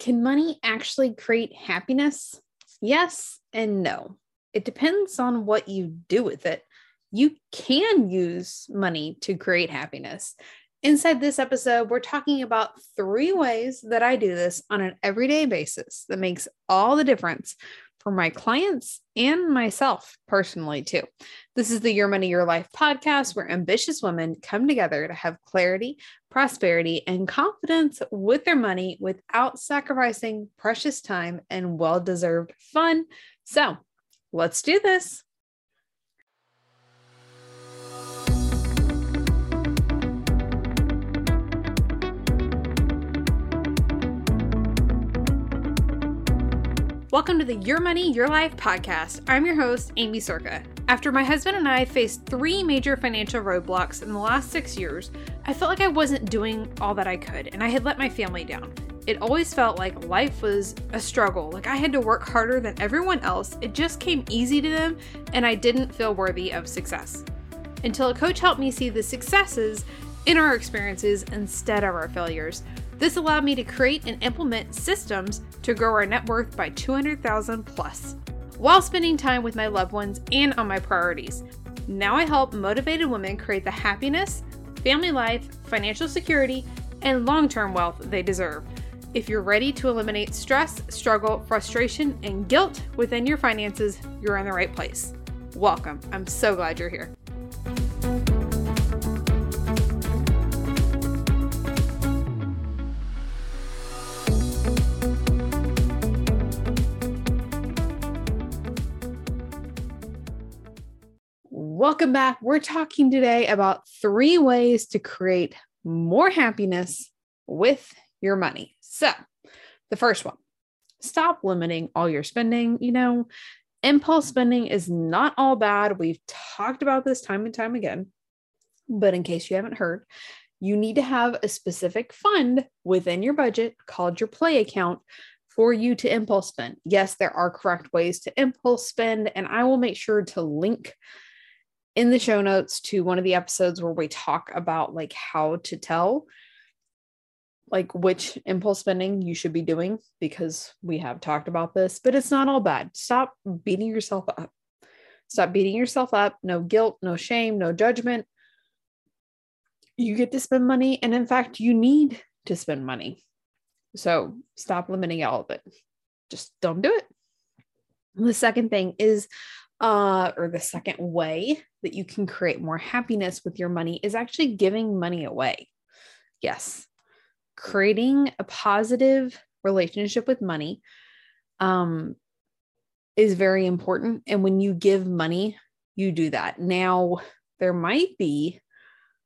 Can money actually create happiness? Yes and no. It depends on what you do with it. You can use money to create happiness. Inside this episode, we're talking about three ways that I do this on an everyday basis that makes all the difference for my clients and myself personally, too. This is the Your Money, Your Life podcast where ambitious women come together to have clarity, prosperity, and confidence with their money without sacrificing precious time and well deserved fun. So let's do this. Welcome to the Your Money, Your Life podcast. I'm your host, Aimee Cerka. After my husband and I faced three major financial roadblocks in the last six years, I felt like I wasn't doing all that I could and I had let my family down. It always felt like life was a struggle, like I had to work harder than everyone else. It just came easy to them and I didn't feel worthy of success. Until a coach helped me see the successes in our experiences instead of our failures. This allowed me to create and implement systems to grow our net worth by 200,000 plus while spending time with my loved ones and on my priorities. Now I help motivated women create the happiness, family life, financial security, and long term wealth they deserve. If you're ready to eliminate stress, struggle, frustration, and guilt within your finances, you're in the right place. Welcome. I'm so glad you're here. Welcome back. We're talking today about three ways to create more happiness with your money. So, the first one stop limiting all your spending. You know, impulse spending is not all bad. We've talked about this time and time again. But in case you haven't heard, you need to have a specific fund within your budget called your play account for you to impulse spend. Yes, there are correct ways to impulse spend, and I will make sure to link in the show notes to one of the episodes where we talk about like how to tell like which impulse spending you should be doing because we have talked about this, but it's not all bad. Stop beating yourself up. Stop beating yourself up. No guilt, no shame, no judgment. You get to spend money. And in fact, you need to spend money. So stop limiting all of it. Just don't do it. The second thing is uh, or the second way that you can create more happiness with your money is actually giving money away. Yes, creating a positive relationship with money um, is very important. And when you give money, you do that. Now, there might be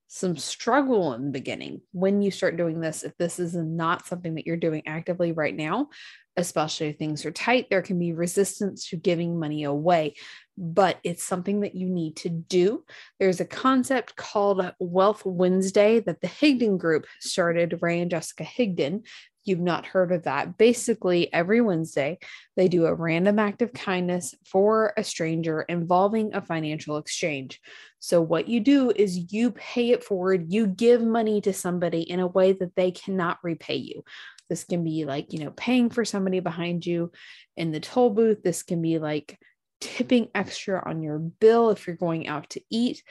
some struggle in the beginning when you start doing this. If this is not something that you're doing actively right now, especially if things are tight, there can be resistance to giving money away but it's something that you need to do. There's a concept called Wealth Wednesday that the Higdon Group started, Ray and Jessica Higdon. You've not heard of that. Basically, every Wednesday, they do a random act of kindness for a stranger involving a financial exchange. So, what you do is you pay it forward, you give money to somebody in a way that they cannot repay you. This can be like, you know, paying for somebody behind you in the toll booth. This can be like tipping extra on your bill if you're going out to eat.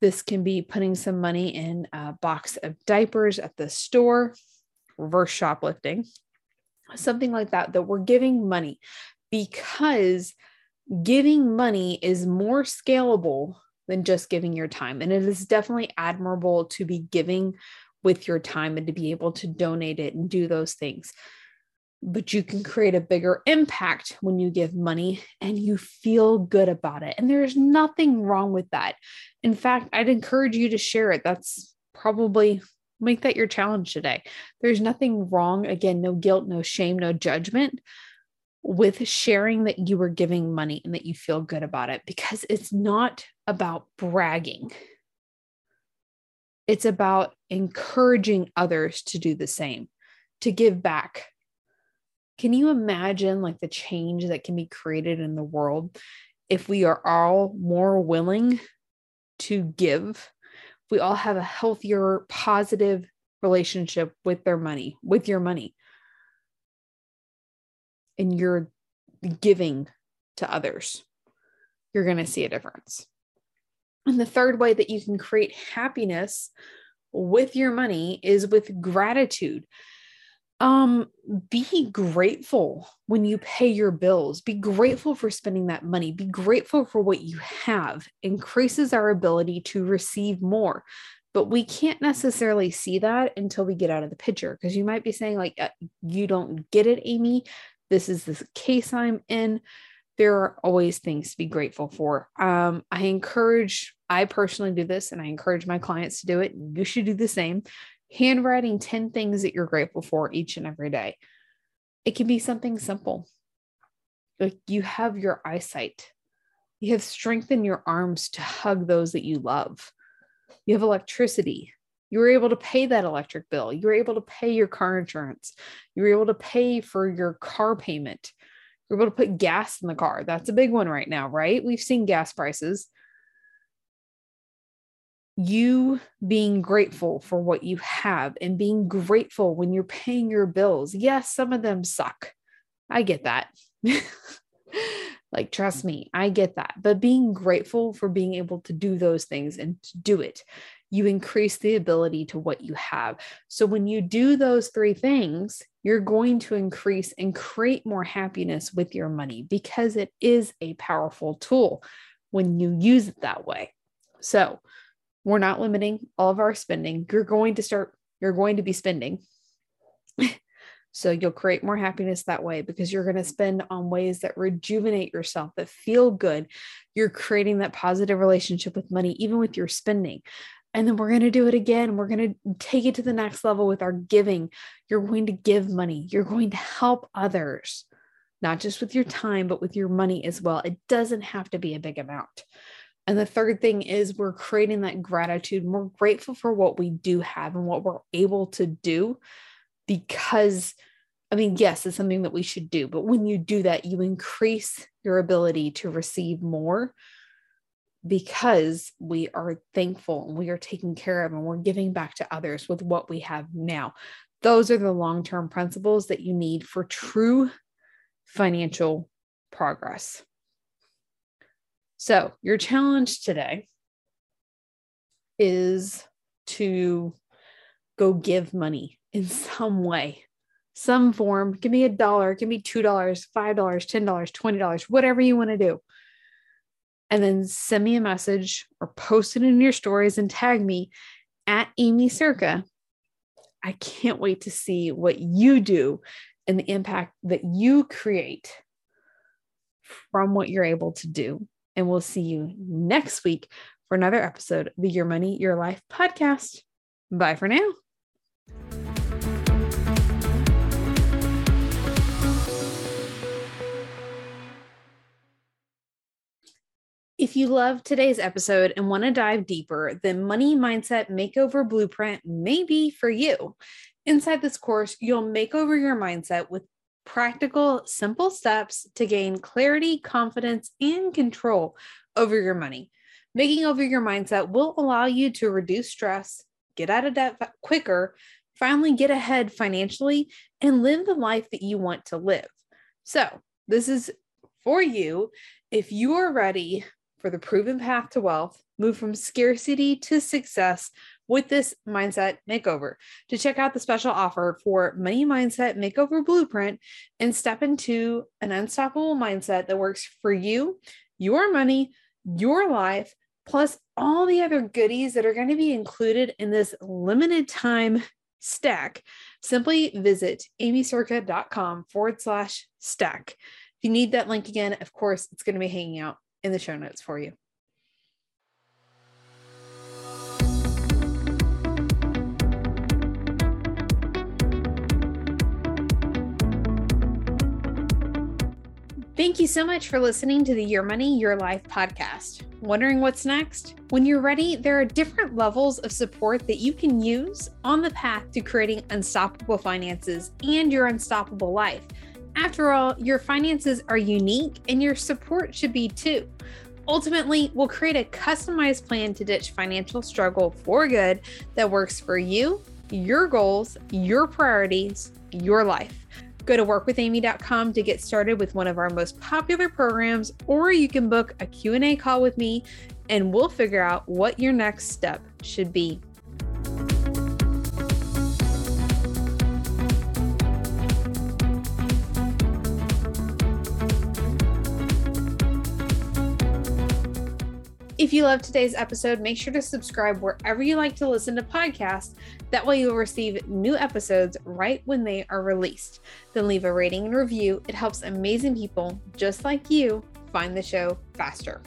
This can be putting some money in a box of diapers at the store, reverse shoplifting, something like that, that we're giving money because giving money is more scalable than just giving your time. And it is definitely admirable to be giving with your time and to be able to donate it and do those things but you can create a bigger impact when you give money and you feel good about it. And there's nothing wrong with that. In fact, I'd encourage you to share it. That's probably make that your challenge today. There's nothing wrong, again, no guilt, no shame, no judgment with sharing that you were giving money and that you feel good about it because it's not about bragging. It's about encouraging others to do the same, to give back, can you imagine like the change that can be created in the world if we are all more willing to give? we all have a healthier, positive relationship with their money, with your money. and you're giving to others, you're going to see a difference. And the third way that you can create happiness with your money is with gratitude. Um, be grateful when you pay your bills. Be grateful for spending that money. Be grateful for what you have. Increases our ability to receive more. But we can't necessarily see that until we get out of the picture because you might be saying, like, uh, you don't get it, Aimee. This is the case I'm in there are always things to be grateful for. Um, I encourage, I personally do this and I encourage my clients to do it. You should do the same. Handwriting 10 things that you're grateful for each and every day. It can be something simple. Like you have your eyesight, you have strength in your arms to hug those that you love, you have electricity. You were able to pay that electric bill. You were able to pay your car insurance. You were able to pay for your car payment You're able to put gas in the car. That's a big one right now, right? We've seen gas prices. You being grateful for what you have and being grateful when you're paying your bills. Yes, some of them suck. I get that. like, trust me, I get that. But being grateful for being able to do those things and to do it, you increase the ability to what you have. So when you do those three things, you're going to increase and create more happiness with your money because it is a powerful tool when you use it that way. So, we're not limiting all of our spending. You're going to start, you're going to be spending. so, you'll create more happiness that way because you're going to spend on ways that rejuvenate yourself, that feel good. You're creating that positive relationship with money, even with your spending. And then we're going to do it again. We're going to take it to the next level with our giving. You're going to give money, you're going to help others, not just with your time, but with your money as well. It doesn't have to be a big amount. And the third thing is we're creating that gratitude. We're grateful for what we do have and what we're able to do because, I mean, yes, it's something that we should do. But when you do that, you increase your ability to receive more because we are thankful and we are taking care of and we're giving back to others with what we have now. Those are the long term principles that you need for true financial progress. So, your challenge today is to go give money in some way, some form. Give me a dollar, give me $2, $5, $10, $20, whatever you want to do and then send me a message or post it in your stories and tag me at Aimee Cerka. I can't wait to see what you do and the impact that you create from what you're able to do. And we'll see you next week for another episode of the Your Money, Your Life podcast. Bye for now. If you love today's episode and want to dive deeper, the Money Mindset Makeover Blueprint may be for you. Inside this course, you'll make over your mindset with practical, simple steps to gain clarity, confidence, and control over your money. Making over your mindset will allow you to reduce stress, get out of debt quicker, finally get ahead financially, and live the life that you want to live. So, this is for you if you are ready for the proven path to wealth, move from scarcity to success with this mindset makeover. To check out the special offer for Money Mindset Makeover Blueprint and step into an unstoppable mindset that works for you, your money, your life, plus all the other goodies that are going to be included in this limited time stack, simply visit aimeecerka.com forward slash stack. If you need that link again, of course, it's going to be hanging out in the show notes for you. Thank you so much for listening to the Your Money, Your Life podcast. Wondering what's next? When you're ready, there are different levels of support that you can use on the path to creating unstoppable finances and your unstoppable life. After all, your finances are unique and your support should be too. Ultimately, we'll create a customized plan to ditch financial struggle for good that works for you, your goals, your priorities, your life. Go to workwithaimee.com to get started with one of our most popular programs or you can book a Q&A call with me and we'll figure out what your next step should be. If you love today's episode, make sure to subscribe wherever you like to listen to podcasts. That way, you'll receive new episodes right when they are released. Then leave a rating and review. It helps amazing people just like you find the show faster.